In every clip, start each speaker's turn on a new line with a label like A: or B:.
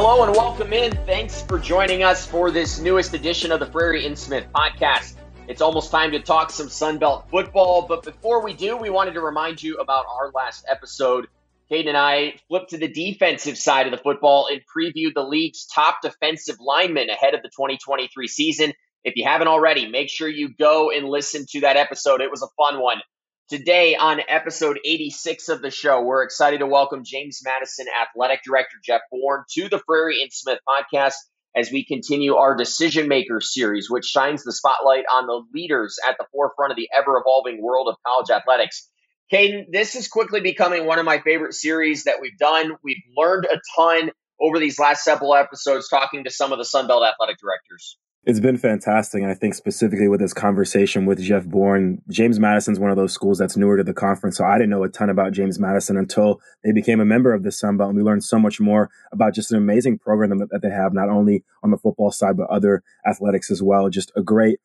A: Hello and welcome in. Thanks for joining us for this newest edition of the Frary and Smith podcast. It's almost time to talk some Sunbelt football, but before we do, we wanted to remind you about our last episode. Kaiden and I flipped to the defensive side of the football and previewed the league's top defensive linemen ahead of the 2023 season. If you haven't already, make sure you go and listen to that episode. It was a fun one. Today, on episode 86 of the show, we're excited to welcome James Madison Athletic Director Jeff Bourne to the Frary and Smith podcast as we continue our Decision Maker series, which shines the spotlight on the leaders at the forefront of the ever evolving world of college athletics. Kaiden, this is quickly becoming one of my favorite series that we've done. We've learned a ton over these last several episodes talking to some of the Sunbelt athletic directors.
B: It's been fantastic. I think specifically with this conversation with Jeff Bourne, James Madison's one of those schools that's newer to the conference. So I didn't know a ton about James Madison until they became a member of the Sun Belt. And we learned so much more about just an amazing program that they have, not only on the football side, but other athletics as well. Just a great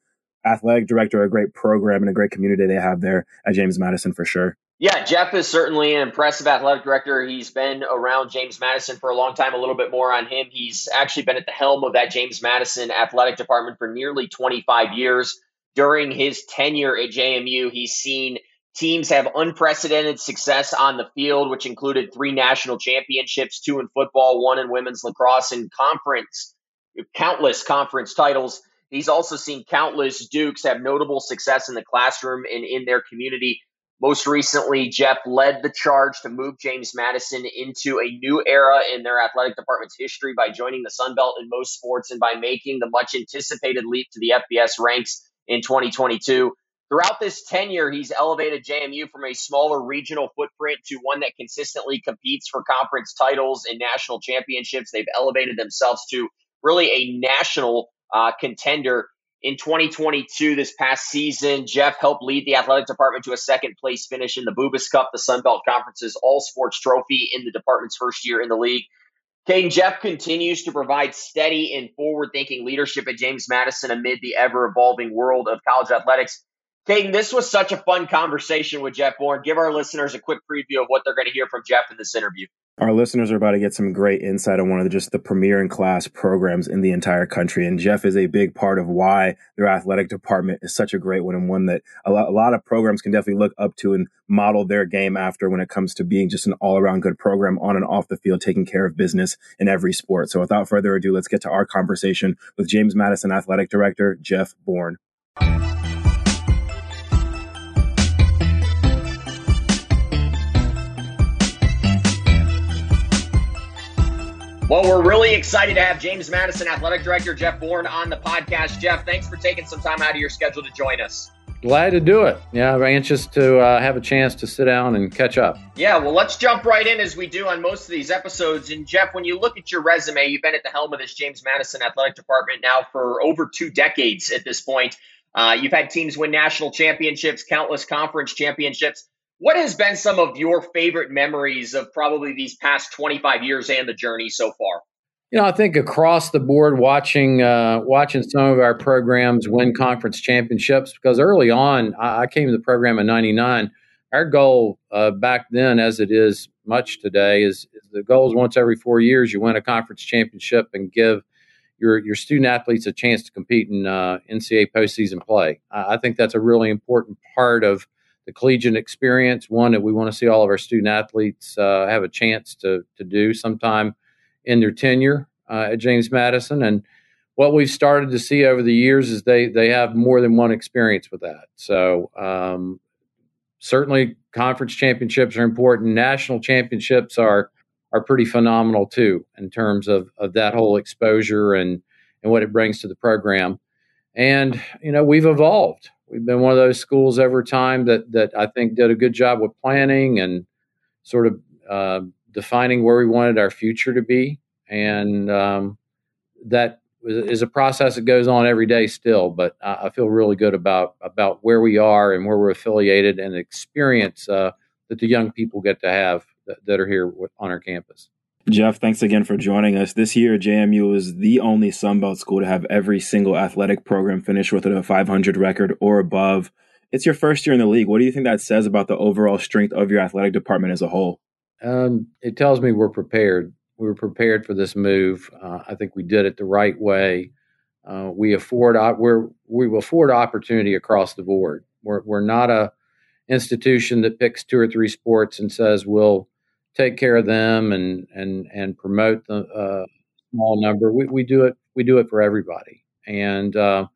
B: athletic director, a great program, and a great community they have there at James Madison for sure.
A: Yeah, Jeff is certainly an impressive athletic director. He's been around James Madison for a long time. A little bit more on him. He's actually been at the helm of that James Madison athletic department for nearly 25 years. During his tenure at JMU, he's seen teams have unprecedented success on the field, which included three national championships, two in football, one in women's lacrosse, and conference, countless conference titles. He's also seen countless Dukes have notable success in the classroom and in their community. Most recently, Jeff led the charge to move James Madison into a new era in their athletic department's history by joining the Sun Belt in most sports and by making the much anticipated leap to the FBS ranks in 2022. Throughout this tenure, he's elevated JMU from a smaller regional footprint to one that consistently competes for conference titles and national championships. They've elevated themselves to really a national uh, contender in 2022, this past season, Jeff helped lead the athletic department to a second place finish in the Bubas Cup, the Sun Belt Conference's all sports trophy in the department's first year in the league. Kaiden Jeff continues to provide steady and forward thinking leadership at James Madison amid the ever evolving world of college athletics. Kaiden, this was such a fun conversation with Jeff Bourne. Give our listeners a quick preview of what they're going to hear from Jeff in this interview.
B: Our listeners are about to get some great insight on one of the, just the premier in class programs in the entire country. And Jeff is a big part of why their athletic department is such a great one and one that a lot, a lot of programs can definitely look up to and model their game after when it comes to being just an all around good program on and off the field, taking care of business in every sport. So without further ado, let's get to our conversation with James Madison Athletic Director, Jeff Bourne.
A: Well, we're really excited to have James Madison Athletic Director Jeff Bourne on the podcast. Jeff, thanks for taking some time out of your schedule to join us.
C: Glad to do it. Yeah, I'm anxious to uh, have a chance to sit down and catch up.
A: Yeah, well, let's jump right in as we do on most of these episodes. And Jeff, when you look at your resume, you've been at the helm of this James Madison Athletic Department now for over two decades at this point. Uh, you've had teams win national championships, countless conference championships. What has been some of your favorite memories of probably these past 25 years and the journey so far?
C: You know, I think across the board, watching uh, watching some of our programs win conference championships because early on, I, came to the program in '99. Our goal uh, back then, as it is much today, is, is, the goal is once every four years you win a conference championship and give your your student athletes a chance to compete in uh, NCAA postseason play. I think that's a really important part of the collegiate experience, one that we want to see all of our student athletes uh, have a chance to to do sometime in their tenure uh, at James Madison. And what we've started to see over the years is they they have more than one experience with that. So um, certainly, conference championships are important. National championships are are pretty phenomenal too in terms of of that whole exposure and and what it brings to the program. And you know, we've evolved we've been one of those schools over time that that I think did a good job with planning and sort of uh, defining where we wanted our future to be, and um, that is a process that goes on every day still. But I, I, feel really good about about where we are and where we're affiliated and the experience uh, that the young people get to have that, that are here on our campus.
B: Jeff, thanks again for joining us. This year, JMU is the only Sunbelt school to have every single athletic program finish with a 500 record or above. It's your first year in the league. What do you think that says about the overall strength of your athletic department as a whole?
C: Um, it tells me we're prepared. we were prepared for this move. Uh, I think we did it the right way. Uh, we afford we're, we afford opportunity across the board. We're, we're not a institution that picks two or three sports and says we'll take care of them and and and promote the uh, small number. We, we do it we do it for everybody, and uh,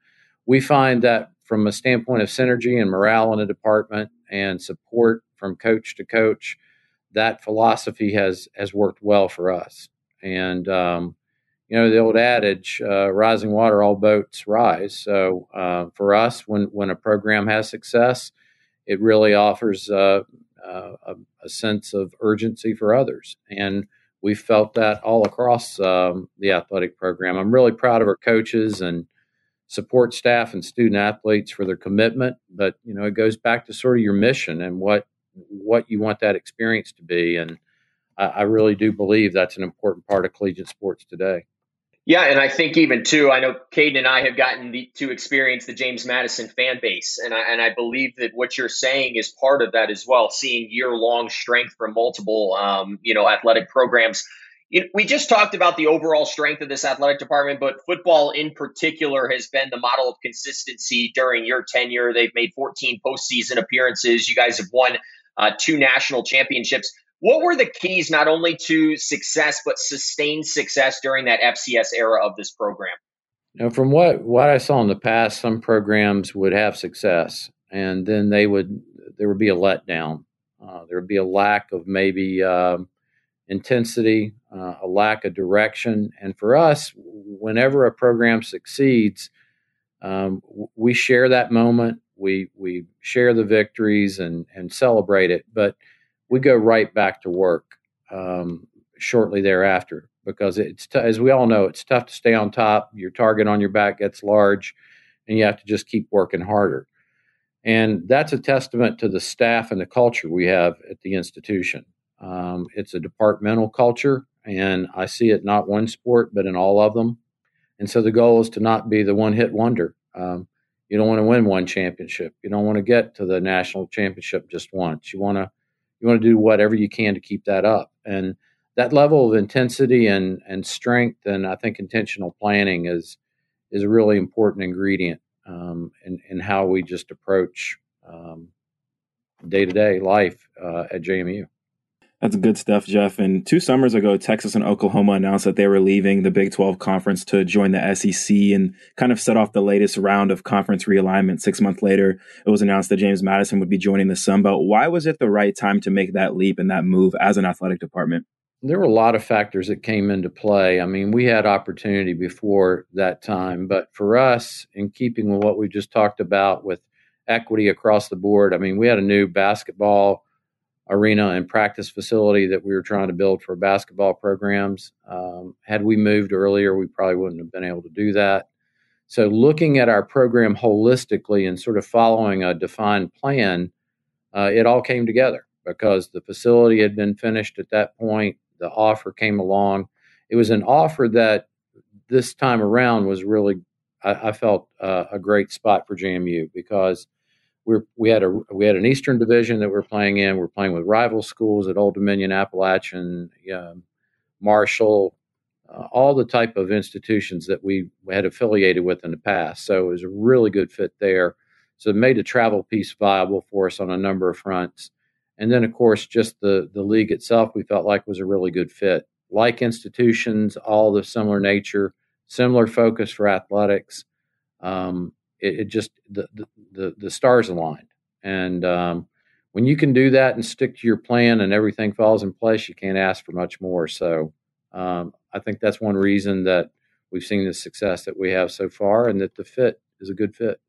C: we find that from a standpoint of synergy and morale in a department and support from coach to coach, that philosophy has has worked well for us. And um, you know the old adage, uh, "Rising water, all boats rise." So uh, for us, when when a program has success, it really offers a, a, sense of urgency for others, and we felt that all across um, the athletic program. I'm really proud of our coaches and support staff and student athletes for their commitment. But you know, it goes back to sort of your mission and what what you want that experience to be. And I, I really do believe that's an important part of collegiate sports today.
A: Yeah, and I think even too, I know Kaiden and I have gotten the, to experience the James Madison fan base, and I, and I believe that what you're saying is part of that as well. Seeing year long strength from multiple, um, you know, athletic programs we just talked about the overall strength of this athletic department, but football in particular has been the model of consistency during your tenure. They've made 14 postseason appearances. You guys have won uh, two national championships. What were the keys not only to success, but sustained success during that FCS era of this program?
C: Now, from what, what I saw in the past, some programs would have success, and then they would there would be a letdown. Uh, there would be a lack of maybe um, intensity, uh, a lack of direction. And for us, whenever a program succeeds, um, we share that moment. We we share the victories and and celebrate it, but we go right back to work um, shortly thereafter because it's t- as we all know, it's tough to stay on top. Your target on your back gets large, and you have to just keep working harder. And that's a testament to the staff and the culture we have at the institution. Um, it's a departmental culture, and I see it not one sport, but in all of them. And so the goal is to not be the one hit wonder. Um, you don't want to win one championship. You don't want to get to the national championship just once. You want to you want to do whatever you can to keep that up. And that level of intensity and and strength, and I think intentional planning is is a really important ingredient um, in in how we just approach day to day life uh, at JMU.
B: That's good stuff, Jeff. And two summers ago, Texas and Oklahoma announced that they were leaving the Big 12 conference to join the SEC and kind of set off the latest round of conference realignment. Six months later, it was announced that James Madison would be joining the Sun Belt. Why was it the right time to make that leap and that move as an athletic department?
C: There were a lot of factors that came into play. I mean, we had opportunity before that time, but for us, in keeping with what we just talked about with equity across the board, I mean, we had a new basketball arena and practice facility that we were trying to build for basketball programs. Um, had we moved earlier, we probably wouldn't have been able to do that. So, looking at our program holistically and sort of following a defined plan, uh, it all came together because the facility had been finished at that point. The offer came along. It was an offer that this time around was really, I, I felt, uh, a great spot for JMU because we we had a we had an Eastern Division that we are playing in. We are playing with rival schools at Old Dominion, Appalachian, um, Marshall, uh, all the type of institutions that we had affiliated with in the past. So it was a really good fit there. So it made the travel piece viable for us on a number of fronts. And then, of course, just the the league itself, we felt like was a really good fit. Like institutions, all the similar nature, similar focus for athletics. Um, it, it just the, the the stars aligned, and um, when you can do that and stick to your plan and everything falls in place, you can't ask for much more. So um, I think that's one reason that we've seen the success that we have so far, and that the fit is a good fit.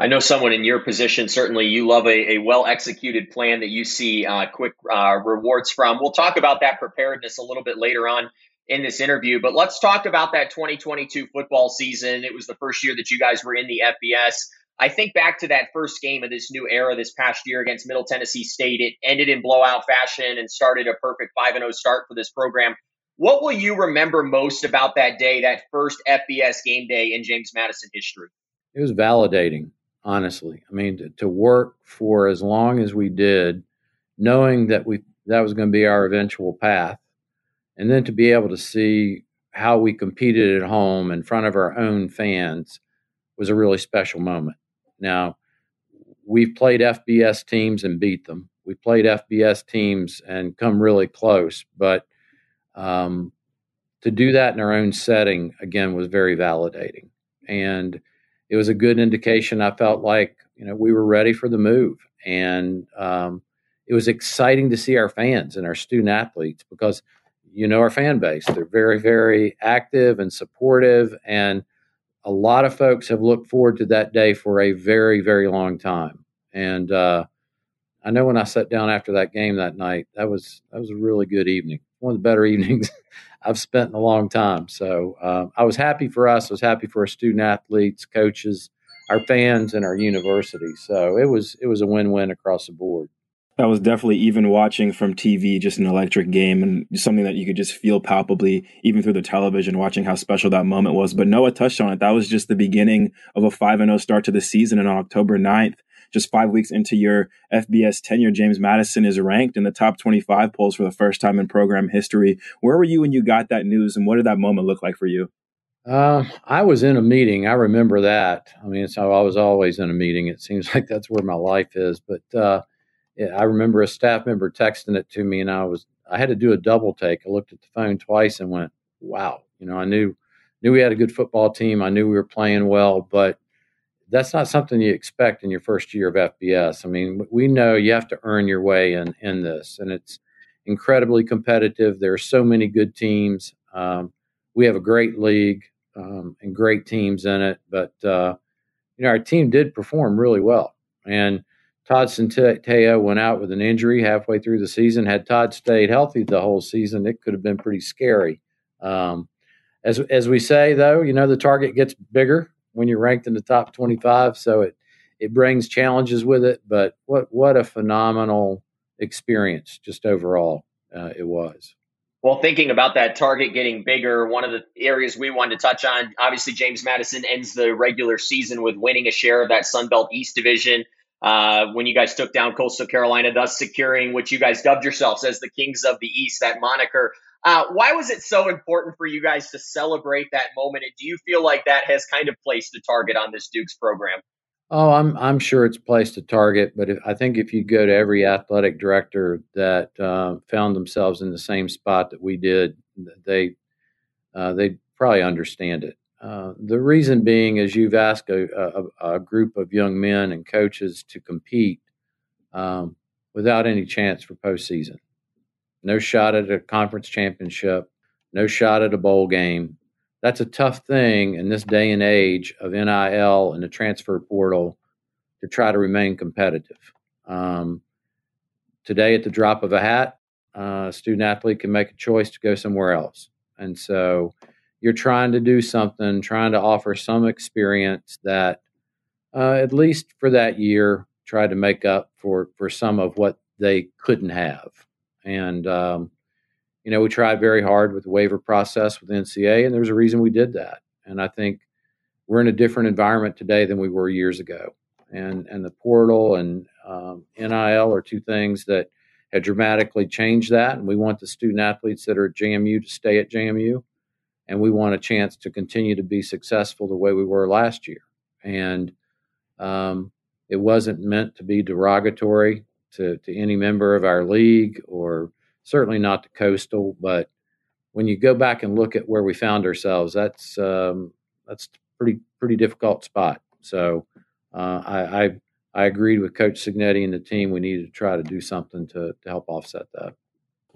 A: I know someone in your position, certainly you love a, a well executed plan that you see uh, quick uh, rewards from. We'll talk about that preparedness a little bit later on in this interview. But let's talk about that 2022 football season. It was the first year that you guys were in the FBS. I think back to that first game of this new era this past year against Middle Tennessee State. It ended in blowout fashion and started a perfect 5 0 start for this program. What will you remember most about that day, that first FBS game day in James Madison history?
C: It was validating, honestly. I mean, to, to work for as long as we did, knowing that we that was going to be our eventual path, and then to be able to see how we competed at home in front of our own fans was a really special moment. Now, we've played FBS teams and beat them. We played FBS teams and come really close, but um, to do that in our own setting again was very validating, and it was a good indication. I felt like you know we were ready for the move, and um, it was exciting to see our fans and our student athletes because you know our fan base. They're very very active and supportive and a lot of folks have looked forward to that day for a very very long time. And uh, i know when i sat down after that game that night that was that was a really good evening one of the better evenings i've spent in a long time. So uh, i was happy for us i was happy for our student athletes coaches our fans and our university. So it was it was a win-win across the board
B: that was definitely even watching from TV, just an electric game and something that you could just feel palpably, even through the television, watching how special that moment was. But Noah touched on it. That was just the beginning of a 5 0 start to the season. And on October 9th, just five weeks into your FBS tenure, James Madison is ranked in the top 25 polls for the first time in program history. Where were you when you got that news, and what did that moment look like for you?
C: Uh, I was in a meeting. I remember that. I mean, so I was always in a meeting. It seems like that's where my life is. But uh, I remember a staff member texting it to me, and I was I had to do a double take. I looked at the phone twice and went, "Wow!" You know, I knew knew we had a good football team. I knew we were playing well, but that's not something you expect in your first year of FBS. I mean, we know you have to earn your way in in this, and it's incredibly competitive. There are so many good teams. Um, we have a great league um, and great teams in it, but uh, you know our team did perform really well, and Todd Centeio went out with an injury halfway through the season. Had Todd stayed healthy the whole season, it could have been pretty scary. Um, as as we say, though, you know the target gets bigger when you're ranked in the top 25, so it it brings challenges with it. But what what a phenomenal experience just overall uh, it was.
A: Well, thinking about that target getting bigger, one of the areas we wanted to touch on, obviously James Madison ends the regular season with winning a share of that Sun Belt East division uh, when you guys took down Coastal Carolina, thus securing what you guys dubbed yourselves as the Kings of the East, that moniker. Uh, why was it so important for you guys to celebrate that moment? And do you feel like that has kind of placed a target on this Dukes program?
C: Oh, I'm I'm sure it's placed a target, but if, I think if you go to every athletic director that uh, found themselves in the same spot that we did, they uh, they probably understand it. Uh, the reason being is you've asked a, a, a, group of young men and coaches to compete um, without any chance for postseason. No shot at a conference championship, no shot at a bowl game. That's a tough thing in this day and age of NIL and the transfer portal to try to remain competitive. Um, today, at the drop of a hat, uh, a student athlete can make a choice to go somewhere else. And so, you're trying to do something, trying to offer some experience that, uh, at least for that year, try to make up for for some of what they couldn't have. And um, you know, we tried very hard with the waiver process with NCA, and there's a reason we did that. And I think we're in a different environment today than we were years ago. And and the portal and um, NIL are two things that have dramatically changed that. And we want the student athletes that are at JMU to stay at JMU and we want a chance to continue to be successful the way we were last year. And um, it wasn't meant to be derogatory to, to any member of our league or certainly not to Coastal. But when you go back and look at where we found ourselves, that's um, that's pretty pretty difficult spot. So uh, I, I I agreed with Coach Cignetti and the team. We needed to try to do something to to help offset that.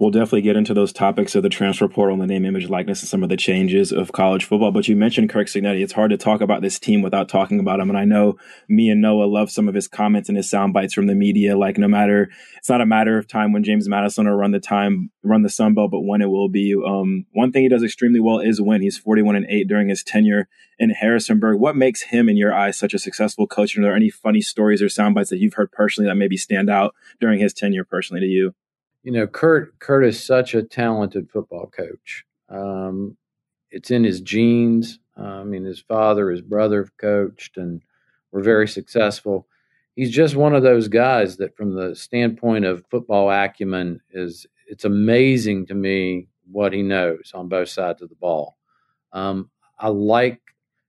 B: We'll definitely get into those topics of the transfer portal and the name, image, likeness, and some of the changes of college football. But you mentioned Curt Cignetti. It's hard to talk about this team without talking about him. And I know me and Noah love some of his comments and his sound bites from the media. Like no matter, it's not a matter of time when James Madison will run the time, run the Sun Belt, but when it will be. Um, one thing he does extremely well is win. He's 41 and 8 during his tenure in Harrisonburg. What makes him, in your eyes, such a successful coach? And are there any funny stories or sound bites that you've heard personally that maybe stand out during his tenure personally to you?
C: You know, Curt Curt is such a talented football coach. Um, it's in his genes. I mean, his father, his brother coached, and were very successful. He's just one of those guys that, from the standpoint of football acumen, is it's amazing to me what he knows on both sides of the ball. Um, I like,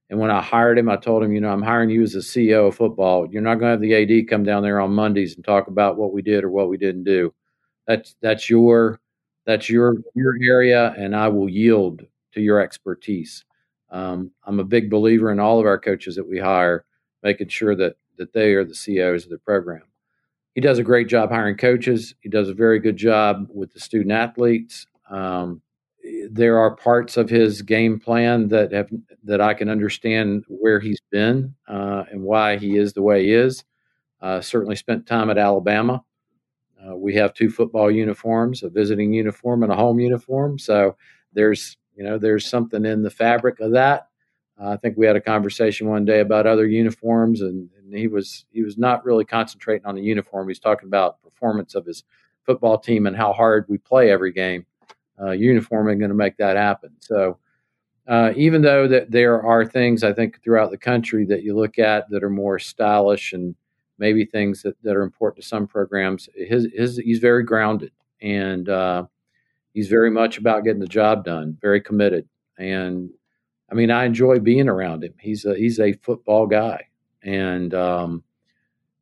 C: and when I hired him, I told him, you know, I'm hiring you as the CEO of football. You're not going to have the AD come down there on Mondays and talk about what we did or what we didn't do. That's that's your that's your your area, and I will yield to your expertise. Um, I'm a big believer in all of our coaches that we hire, making sure that that they are the CEOs of the program. He does a great job hiring coaches. He does a very good job with the student athletes. Um, there are parts of his game plan that have that I can understand where he's been uh, and why he is the way he is. Uh, certainly spent time at Alabama. Uh, we have two football uniforms, a visiting uniform and a home uniform. So there's you know there's something in the fabric of that. Uh, I think we had a conversation one day about other uniforms, and, and, he was he was not really concentrating on the uniform. He's talking about performance of his football team and how hard we play every game. Uh, uniform ain't going to make that happen. So. Uh, even though that there are things I think throughout the country that you look at that are more stylish and maybe things that, that are important to some programs. His, his he's very grounded and uh, he's very much about getting the job done, very committed. And I mean, I enjoy being around him. He's a, he's a football guy, and um,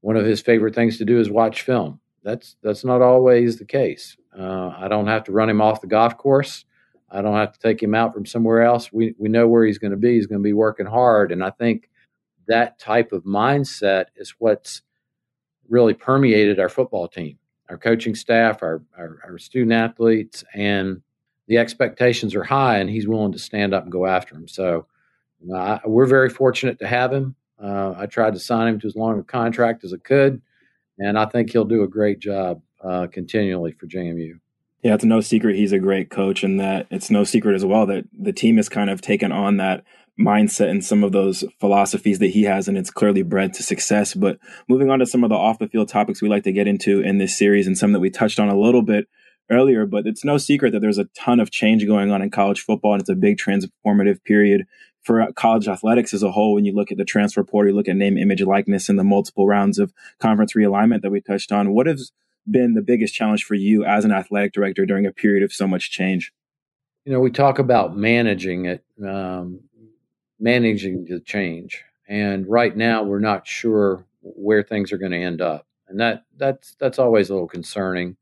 C: one of his favorite things to do is watch film. That's that's not always the case. Uh, I don't have to run him off the golf course. I don't have to take him out from somewhere else. We we know where he's going to be. He's going to be working hard, and I think that type of mindset is what's really permeated our football team, our coaching staff, our, our, our student athletes, and the expectations are high, and he's willing to stand up and go after them. So we're very fortunate to have him. Uh, I tried to sign him to as long a contract as I could, and I think he'll do a great job uh, continually for JMU.
B: Yeah, it's no secret he's a great coach, and that it's no secret as well that the team has kind of taken on that mindset and some of those philosophies that he has, and it's clearly bred to success. But moving on to some of the off the field topics we like to get into in this series, and some that we touched on a little bit earlier, but it's no secret that there's a ton of change going on in college football, and it's a big transformative period for college athletics as a whole. When you look at the transfer portal, you look at name, image, likeness, and the multiple rounds of conference realignment that we touched on. What has been the biggest challenge for you as an athletic director during a period of so much change?
C: You know, we talk about managing it. Um, managing the change. And right now, we're not sure where things are going to end up, and that that's that's always a little concerning.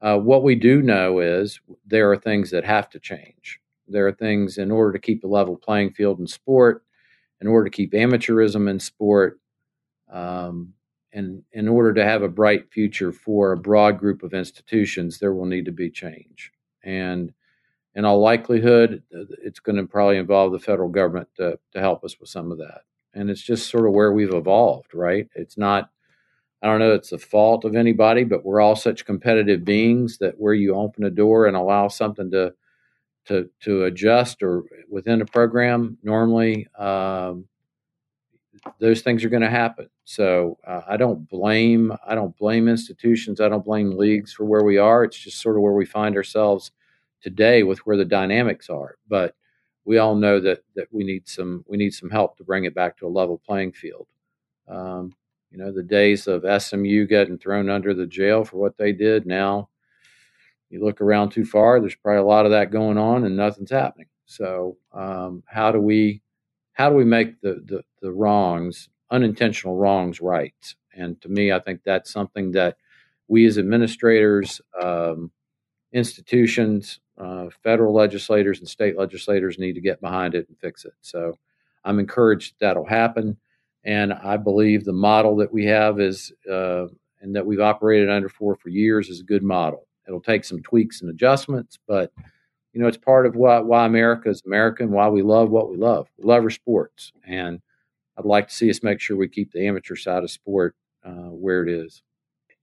C: Uh, what we do know is there are things that have to change. There are things in order to keep the level playing field in sport, in order to keep amateurism in sport, um, and in order to have a bright future for a broad group of institutions, there will need to be change. And in all likelihood, it's going to probably involve the federal government to, to help us with some of that. And it's just sort of where we've evolved, right? It's not, I don't know, it's the fault of anybody, but we're all such competitive beings that where you open a door and allow something to, to, to adjust or within a program, normally um, those things are going to happen. So uh, I don't blame, I don't blame institutions. I don't blame leagues for where we are. It's just sort of where we find ourselves today with where the dynamics are. But we all know that that we need some we need some help to bring it back to a level playing field. Um, you know, the days of SMU getting thrown under the jail for what they did. Now, you look around too far. There's probably a lot of that going on, and nothing's happening. So, um, how do we how do we make the, the the wrongs, unintentional wrongs, right? And to me, I think that's something that we as administrators, um, institutions, uh, federal legislators and state legislators need to get behind it and fix it. So I'm encouraged that'll happen. And I believe the model that we have is, uh, and that we've operated under for for years is a good model. It'll take some tweaks and adjustments, but you know, it's part of why, why America is American, why we love what we love. We love our sports. And I'd like to see us make sure we keep the amateur side of sport uh, where it is.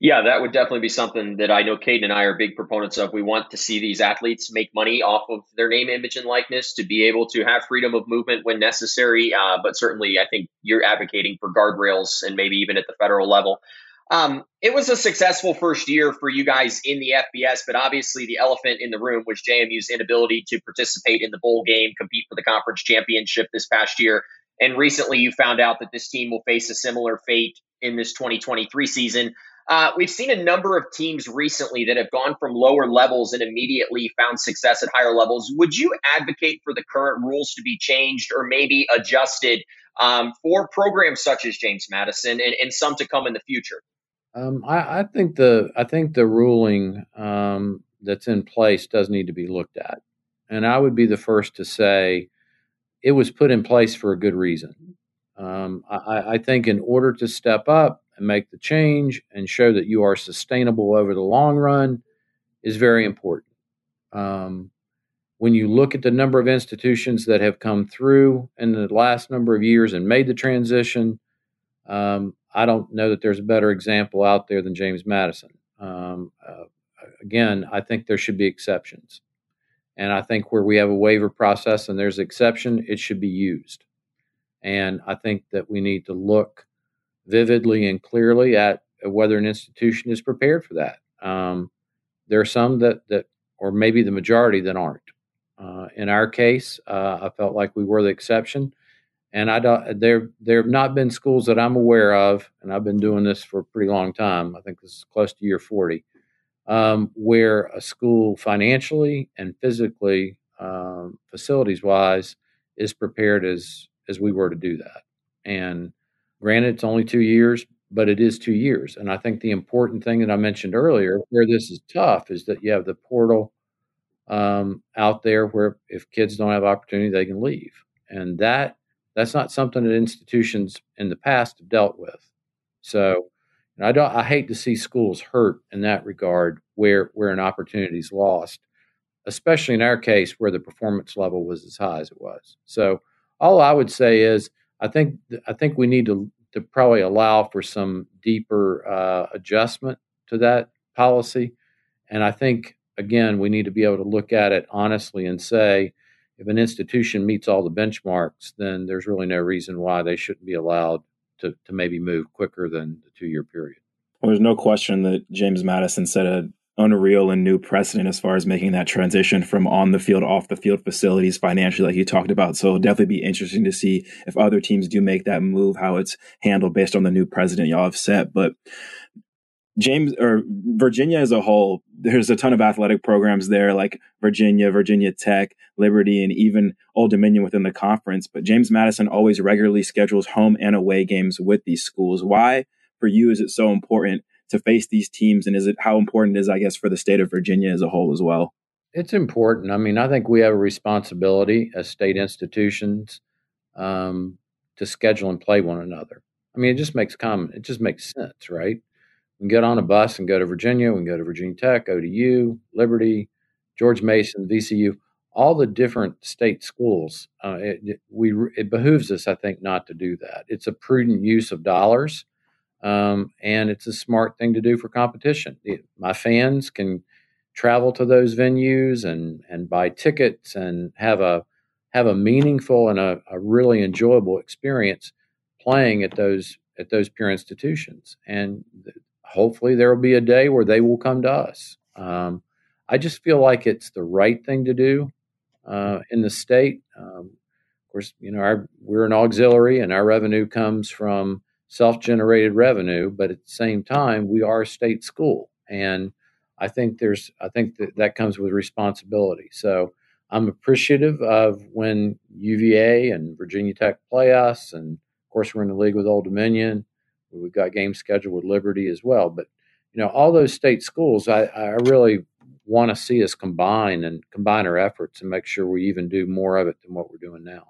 A: Yeah, that would definitely be something that I know Kaiden and I are big proponents of. We want to see these athletes make money off of their name, image, and likeness to be able to have freedom of movement when necessary. Uh, but certainly, I think you're advocating for guardrails and maybe even at the federal level. Um, it was a successful first year for you guys in the FBS, but obviously the elephant in the room was JMU's inability to participate in the bowl game, compete for the conference championship this past year. And recently, you found out that this team will face a similar fate in this 2023 season. Uh, we've seen a number of teams recently that have gone from lower levels and immediately found success at higher levels. Would you advocate for the current rules to be changed or maybe adjusted um, for programs such as James Madison and, and some to come in the future?
C: Um, I, I, think the I think the ruling um, that's in place does need to be looked at, and I would be the first to say it was put in place for a good reason. Um, I, I, think in order to step up and make the change and show that you are sustainable over the long run is very important. Um, when you look at the number of institutions that have come through in the last number of years and made the transition, um, I don't know that there's a better example out there than James Madison. Um, uh, again, I think there should be exceptions. And I think where we have a waiver process and there's exception, it should be used. And I think that we need to look vividly and clearly at whether an institution is prepared for that. Um, there are some that, that, or maybe the majority that aren't. Uh, in our case, uh, I felt like we were the exception, and I don't. There, there have not been schools that I'm aware of, and I've been doing this for a pretty long time. I think this is close to year forty, um, where a school financially and physically, um, facilities wise, is prepared as as we were to do that. And granted, it's only two years, but it is two years. And I think the important thing that I mentioned earlier, where this is tough, is that you have the portal um, out there where if kids don't have opportunity, they can leave, and that that's not something that institutions in the past have dealt with. So I don't. I hate to see schools hurt in that regard, where where an opportunity is lost, especially in our case where the performance level was as high as it was. So all I would say is, I think I think we need to to probably allow for some deeper uh, adjustment to that policy, and I think again we need to be able to look at it honestly and say. If an institution meets all the benchmarks, then there's really no reason why they shouldn't be allowed to, to maybe move quicker than the two year period.
B: Well, there's no question that James Madison set an unreal and new precedent as far as making that transition from on the field, off the field facilities financially, like you talked about. So it'll definitely be interesting to see if other teams do make that move, how it's handled based on the new president y'all have set. But James or Virginia as a whole, there's a ton of athletic programs there, like Virginia, Virginia Tech, Liberty, and even Old Dominion within the conference. But James Madison always regularly schedules home and away games with these schools. Why, for you, is it so important to face these teams, and is it how important it is, I guess, for the state of Virginia as a whole as well?
C: It's important. I mean, I think we have a responsibility as state institutions um, to schedule and play one another. I mean, it just makes common. It just makes sense, right? We can get on a bus and go to Virginia. We can go to Virginia Tech, ODU, Liberty, George Mason, VCU, all the different state schools. Uh, it, we it behooves us, I think, not to do that. It's a prudent use of dollars, um, and it's a smart thing to do for competition. It, my fans can travel to those venues and and buy tickets and have a have a meaningful and a, a really enjoyable experience playing at those at those pure institutions. And hopefully there will be a day where they will come to us. Um, I just feel like it's the right thing to do uh, in the state. Um, of course, you know, our, we're an auxiliary and our revenue comes from self generated revenue, but at the same time, we are a state school. And I think there's, I think that that comes with responsibility. So I'm appreciative of when UVA and Virginia Tech play us. And of course, we're in the league with Old Dominion. We've got games scheduled with Liberty as well. But you know, all those state schools, I, I really want to see us combine and combine our efforts and make sure we even do more of it than what we're doing now.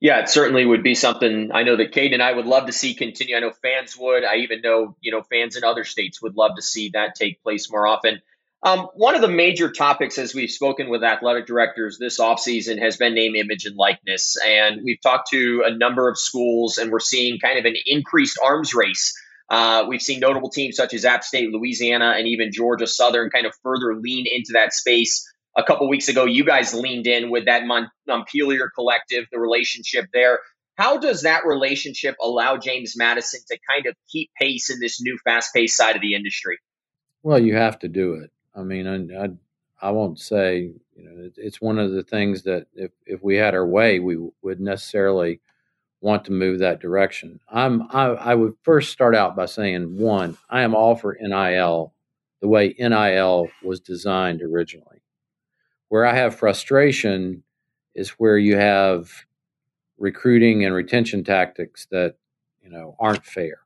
A: Yeah, it certainly would be something I know that Kate and I would love to see continue. I know fans would. I even know, you know, fans in other states would love to see that take place more often. Um, one of the major topics, as we've spoken with athletic directors this offseason, has been name, image, and likeness. And we've talked to a number of schools, and we're seeing kind of an increased arms race. Uh, we've seen notable teams such as App State, Louisiana, and even Georgia Southern kind of further lean into that space. A couple weeks ago, you guys leaned in with that Mon- Montpelier collective, the relationship there. How does that relationship allow James Madison to kind of keep pace in this new fast paced side of the industry?
C: Well, you have to do it. I mean, I, I, I won't say, you know, it, it's one of the things that if, if we had our way, we would necessarily want to move that direction. I'm I, I would first start out by saying one, I am all for NIL the way NIL was designed originally. Where I have frustration is where you have recruiting and retention tactics that you know aren't fair,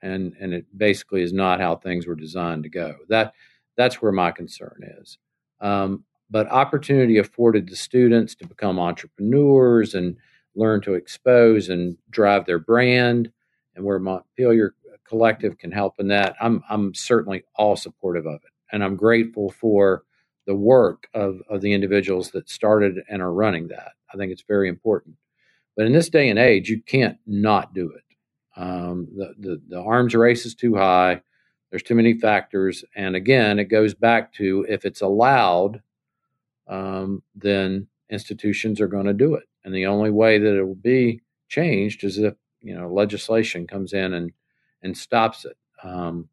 C: and and it basically is not how things were designed to go. That that's where my concern is. Um, but opportunity afforded to students to become entrepreneurs and learn to expose and drive their brand, and where Montpelier Collective can help in that, I'm I'm certainly all supportive of it, and I'm grateful for the work of, of the individuals that started and are running that. I think it's very important. But in this day and age, you can't not do it. Um, the, the, the arms race is too high. There's too many factors. And again, it goes back to if it's allowed, um, then institutions are going to do it. And the only way that it will be changed is if you know legislation comes in and and stops it. Um,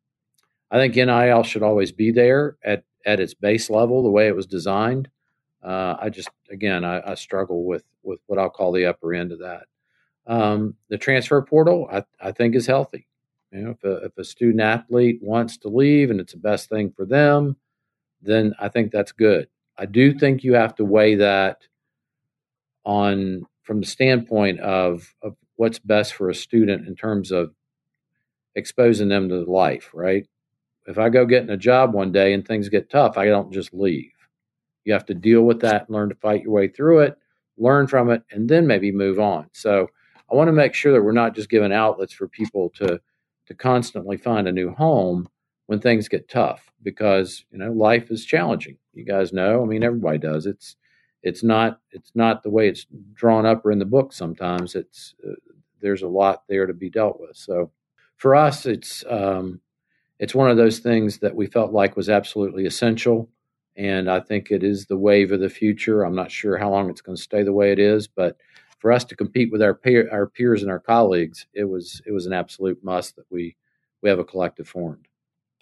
C: I think NIL should always be there at at its base level, the way it was designed. Uh, I just again I, I, struggle with with what I'll call the upper end of that. Um, the transfer portal I, I think is healthy. You know, if a, if a student athlete wants to leave and it's the best thing for them, then I think that's good. I do think you have to weigh that on from the standpoint of, of what's best for a student in terms of exposing them to life, right? If I go getting a job one day and things get tough, I don't just leave. You have to deal with that, learn to fight your way through it, learn from it, and then maybe move on. So I want to make sure that we're not just giving outlets for people to to constantly find a new home when things get tough because you know life is challenging. You guys know, I mean, everybody does. It's it's not it's not the way it's drawn up or in the book. Sometimes it's uh, there's a lot there to be dealt with. So for us, it's um, it's one of those things that we felt like was absolutely essential. And I think it is the wave of the future. I'm not sure how long it's going to stay the way it is, but for us to compete with our peer, our peers and our colleagues, it was it was an absolute must that we we have a collective formed.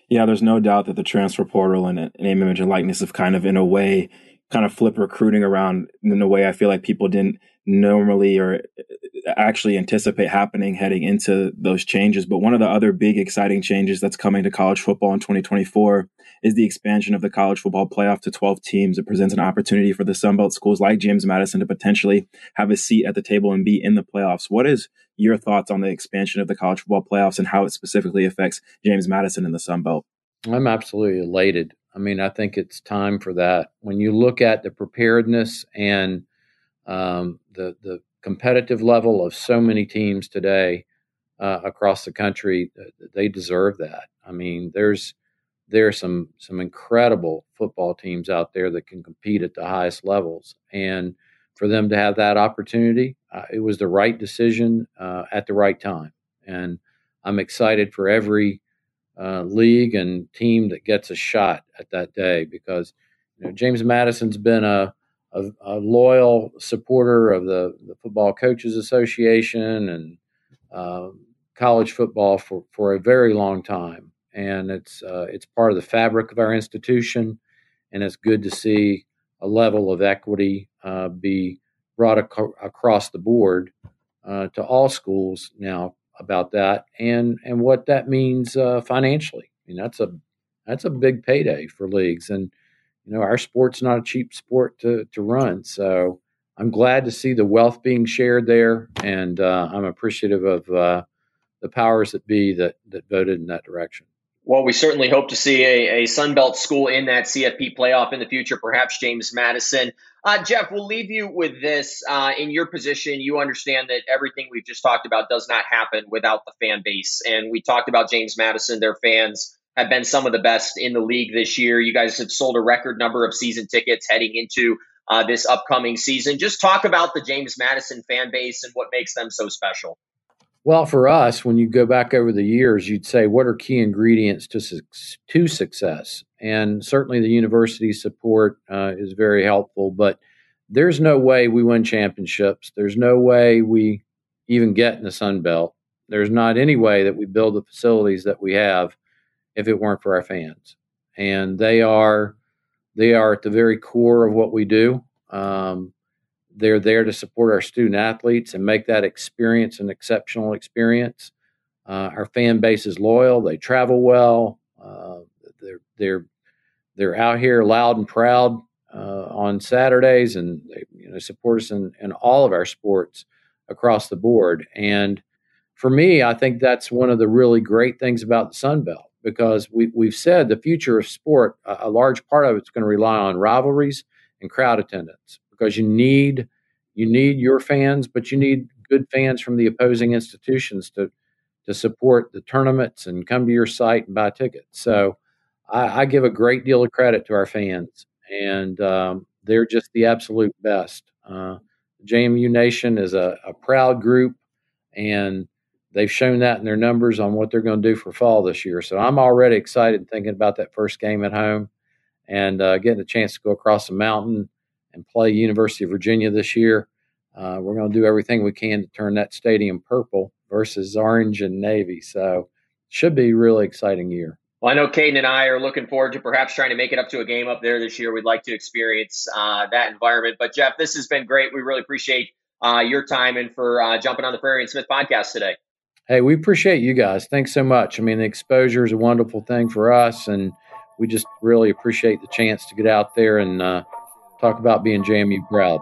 B: Yeah, there's no doubt that the transfer portal and name, image, and likeness have kind of, in a way, kind of flip recruiting around in a way I feel like people didn't normally or uh, actually anticipate happening heading into those changes. But one of the other big exciting changes that's coming to college football in 2024 is the expansion of the college football playoff to 12 teams. It presents an opportunity for the Sunbelt schools like James Madison to potentially have a seat at the table and be in the playoffs. What is your thoughts on the expansion of the college football playoffs and how it specifically affects James Madison in the Sunbelt?
C: I'm absolutely elated. I mean, I think it's time for that. When you look at the preparedness and um, the the competitive level of so many teams today uh, across the country, they deserve that. I mean, there's there are some some incredible football teams out there that can compete at the highest levels, and for them to have that opportunity, uh, it was the right decision uh, at the right time. And I'm excited for every uh, league and team that gets a shot at that day because you know, James Madison's been a a, a loyal supporter of the, the Football Coaches Association and uh, college football for, for a very long time, and it's uh, it's part of the fabric of our institution, and it's good to see a level of equity uh, be brought ac- across the board uh, to all schools now about that, and and what that means uh, financially. I mean, that's a that's a big payday for leagues, and you know, our sport's not a cheap sport to, to run. So I'm glad to see the wealth being shared there. And uh, I'm appreciative of uh, the powers that be that, that voted in that direction.
A: Well, we certainly hope to see a, a Sunbelt school in that CFP playoff in the future, perhaps James Madison. Uh, Jeff, we'll leave you with this. Uh, in your position, you understand that everything we've just talked about does not happen without the fan base. And we talked about James Madison, their fans have been some of the best in the league this year. You guys have sold a record number of season tickets heading into uh, this upcoming season. Just talk about the James Madison fan base and what makes them so special.
C: Well, for us, when you go back over the years, you'd say, what are key ingredients to, su- to success? And certainly the university support uh, is very helpful, but there's no way we win championships. There's no way we even get in the Sun Belt. There's not any way that we build the facilities that we have if it weren't for our fans. And they are they are at the very core of what we do. Um, they're there to support our student athletes and make that experience an exceptional experience. Uh, our fan base is loyal. They travel well. Uh, they're they're they're out here loud and proud uh, on Saturdays, and they you know support us in, in all of our sports across the board. And for me, I think that's one of the really great things about the Sun Belt because we, we've said the future of sport, a, a large part of it's going to rely on rivalries and crowd attendance because you need you need your fans, but you need good fans from the opposing institutions to to support the tournaments and come to your site and buy tickets. So I, I give a great deal of credit to our fans, and um, they're just the absolute best. Uh, JMU Nation is a, a proud group, and they've shown that in their numbers on what they're going to do for fall this year. So I'm already excited thinking about that first game at home and uh, getting a chance to go across the mountain and play University of Virginia this year. Uh, we're going to do everything we can to turn that stadium purple versus orange and navy. So should be a really exciting year.
A: Well, I know Kaiden and I are looking forward to perhaps trying to make it up to a game up there this year. We'd like to experience uh, that environment. But Jeff, this has been great. We really appreciate uh, your time and for uh, jumping on the Frary and Smith podcast today.
C: Hey, we appreciate you guys. Thanks so much. I mean, the exposure is a wonderful thing for us, and we just really appreciate the chance to get out there and uh, talk about being JMU proud.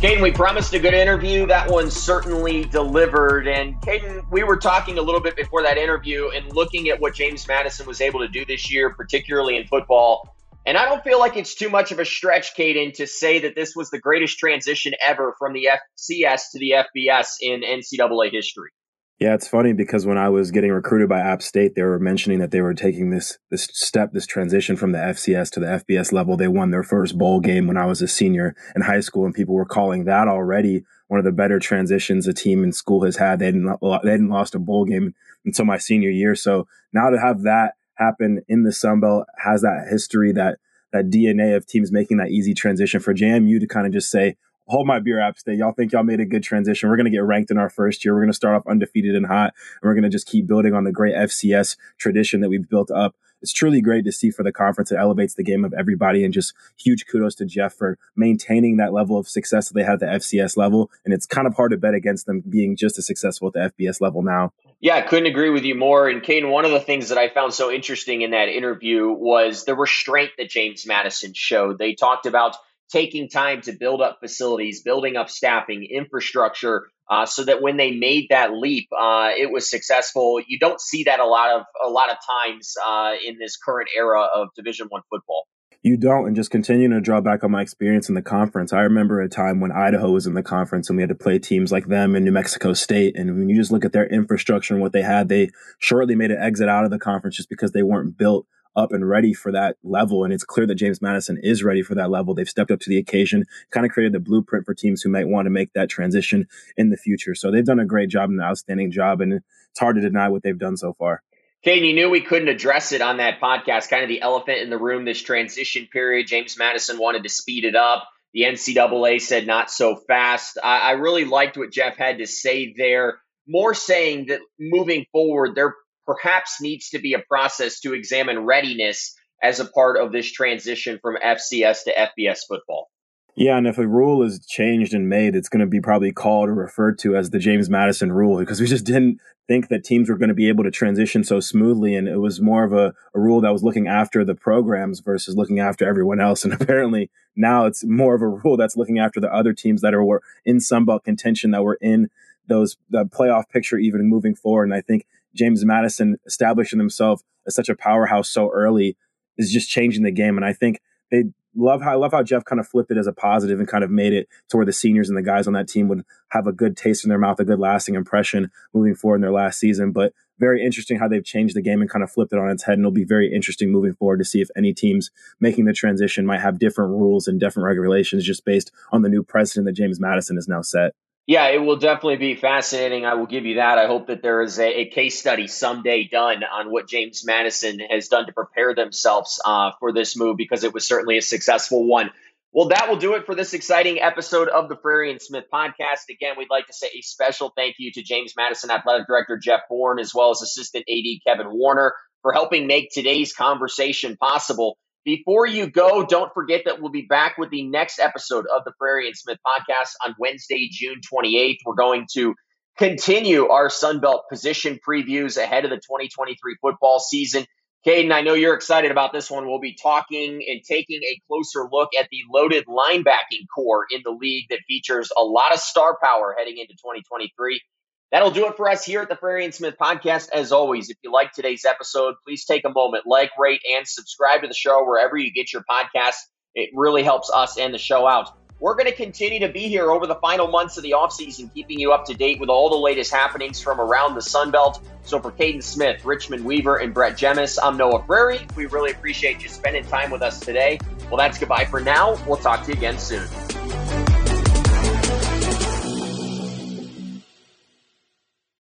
A: Kaiden, we promised a good interview. That one certainly delivered. And Kaiden, we were talking a little bit before that interview and looking at what James Madison was able to do this year, particularly in football. And I don't feel like it's too much of a stretch, Kaiden, to say that this was the greatest transition ever from the FCS to the FBS in NCAA history.
B: Yeah, it's funny because when I was getting recruited by App State, they were mentioning that they were taking this this step, this transition from the FCS to the FBS level. They won their first bowl game when I was a senior in high school, and people were calling that already one of the better transitions a team in school has had. They hadn't they hadn't lost a bowl game until my senior year, so now to have that happen in the Sun Belt has that history that that DNA of teams making that easy transition for JMU to kind of just say, hold my beer, App State. Y'all think y'all made a good transition. We're going to get ranked in our first year. We're going to start off undefeated and hot, and we're going to just keep building on the great FCS tradition that we've built up. It's truly great to see for the conference. It elevates the game of everybody, and just huge kudos to Jeff for maintaining that level of success that they had at the FCS level. And it's kind of hard to bet against them being just as successful at the FBS level now.
A: Yeah, I couldn't agree with you more. And Kaiden, one of the things that I found so interesting in that interview was the restraint that James Madison showed. They talked about taking time to build up facilities, building up staffing, infrastructure, uh, so that when they made that leap, uh, it was successful. You don't see that a lot of a lot of times uh, in this current era of Division One football.
B: You don't, and just continuing to draw back on my experience in the conference. I remember a time when Idaho was in the conference and we had to play teams like them in New Mexico State. And when you just look at their infrastructure and what they had, they shortly made an exit out of the conference just because they weren't built up and ready for that level. And it's clear that James Madison is ready for that level. They've stepped up to the occasion, kind of created the blueprint for teams who might want to make that transition in the future. So they've done a great job and an outstanding job. And it's hard to deny what they've done so far.
A: Kaiden, you knew we couldn't address it on that podcast, kind of the elephant in the room, this transition period. James Madison wanted to speed it up. The NCAA said not so fast. I, I really liked what Jeff had to say there, more saying that moving forward, they're perhaps needs to be a process to examine readiness as a part of this transition from FCS to FBS football.
B: Yeah, and if a rule is changed and made, it's going to be probably called or referred to as the James Madison rule because we just didn't think that teams were going to be able to transition so smoothly. And it was more of a, a rule that was looking after the programs versus looking after everyone else. And apparently now it's more of a rule that's looking after the other teams that are were in Sunbelt contention that were in those the playoff picture even moving forward. And I think James Madison establishing himself as such a powerhouse so early is just changing the game. And I think they love how I love how Jeff kind of flipped it as a positive and kind of made it to where the seniors and the guys on that team would have a good taste in their mouth, a good lasting impression moving forward in their last season. But very interesting how they've changed the game and kind of flipped it on its head. And it'll be very interesting moving forward to see if any teams making the transition might have different rules and different regulations just based on the new precedent that James Madison has now set.
A: Yeah, it will definitely be fascinating. I will give you that. I hope that there is a, a case study someday done on what James Madison has done to prepare themselves uh, for this move because it was certainly a successful one. Well, that will do it for this exciting episode of the Frary and Smith podcast. Again, we'd like to say a special thank you to James Madison Athletic Director Jeff Bourne, as well as Assistant AD Kevin Warner, for helping make today's conversation possible. Before you go, don't forget that we'll be back with the next episode of the Frary and Smith podcast on Wednesday, June 28th. We're going to continue our Sunbelt position previews ahead of the 2023 football season. Kaiden, I know you're excited about this one. We'll be talking and taking a closer look at the loaded linebacking corps in the league that features a lot of star power heading into 2023. That'll do it for us here at the Frary and Smith podcast. As always, if you like today's episode, please take a moment, like, rate, and subscribe to the show wherever you get your podcasts. It really helps us and the show out. We're going to continue to be here over the final months of the offseason, keeping you up to date with all the latest happenings from around the Sun Belt. So for Kaiden Smith, Richmond Weaver, and Brett Jemis, I'm Noah Frary. We really appreciate you spending time with us today. Well, that's goodbye for now. We'll talk to you again soon.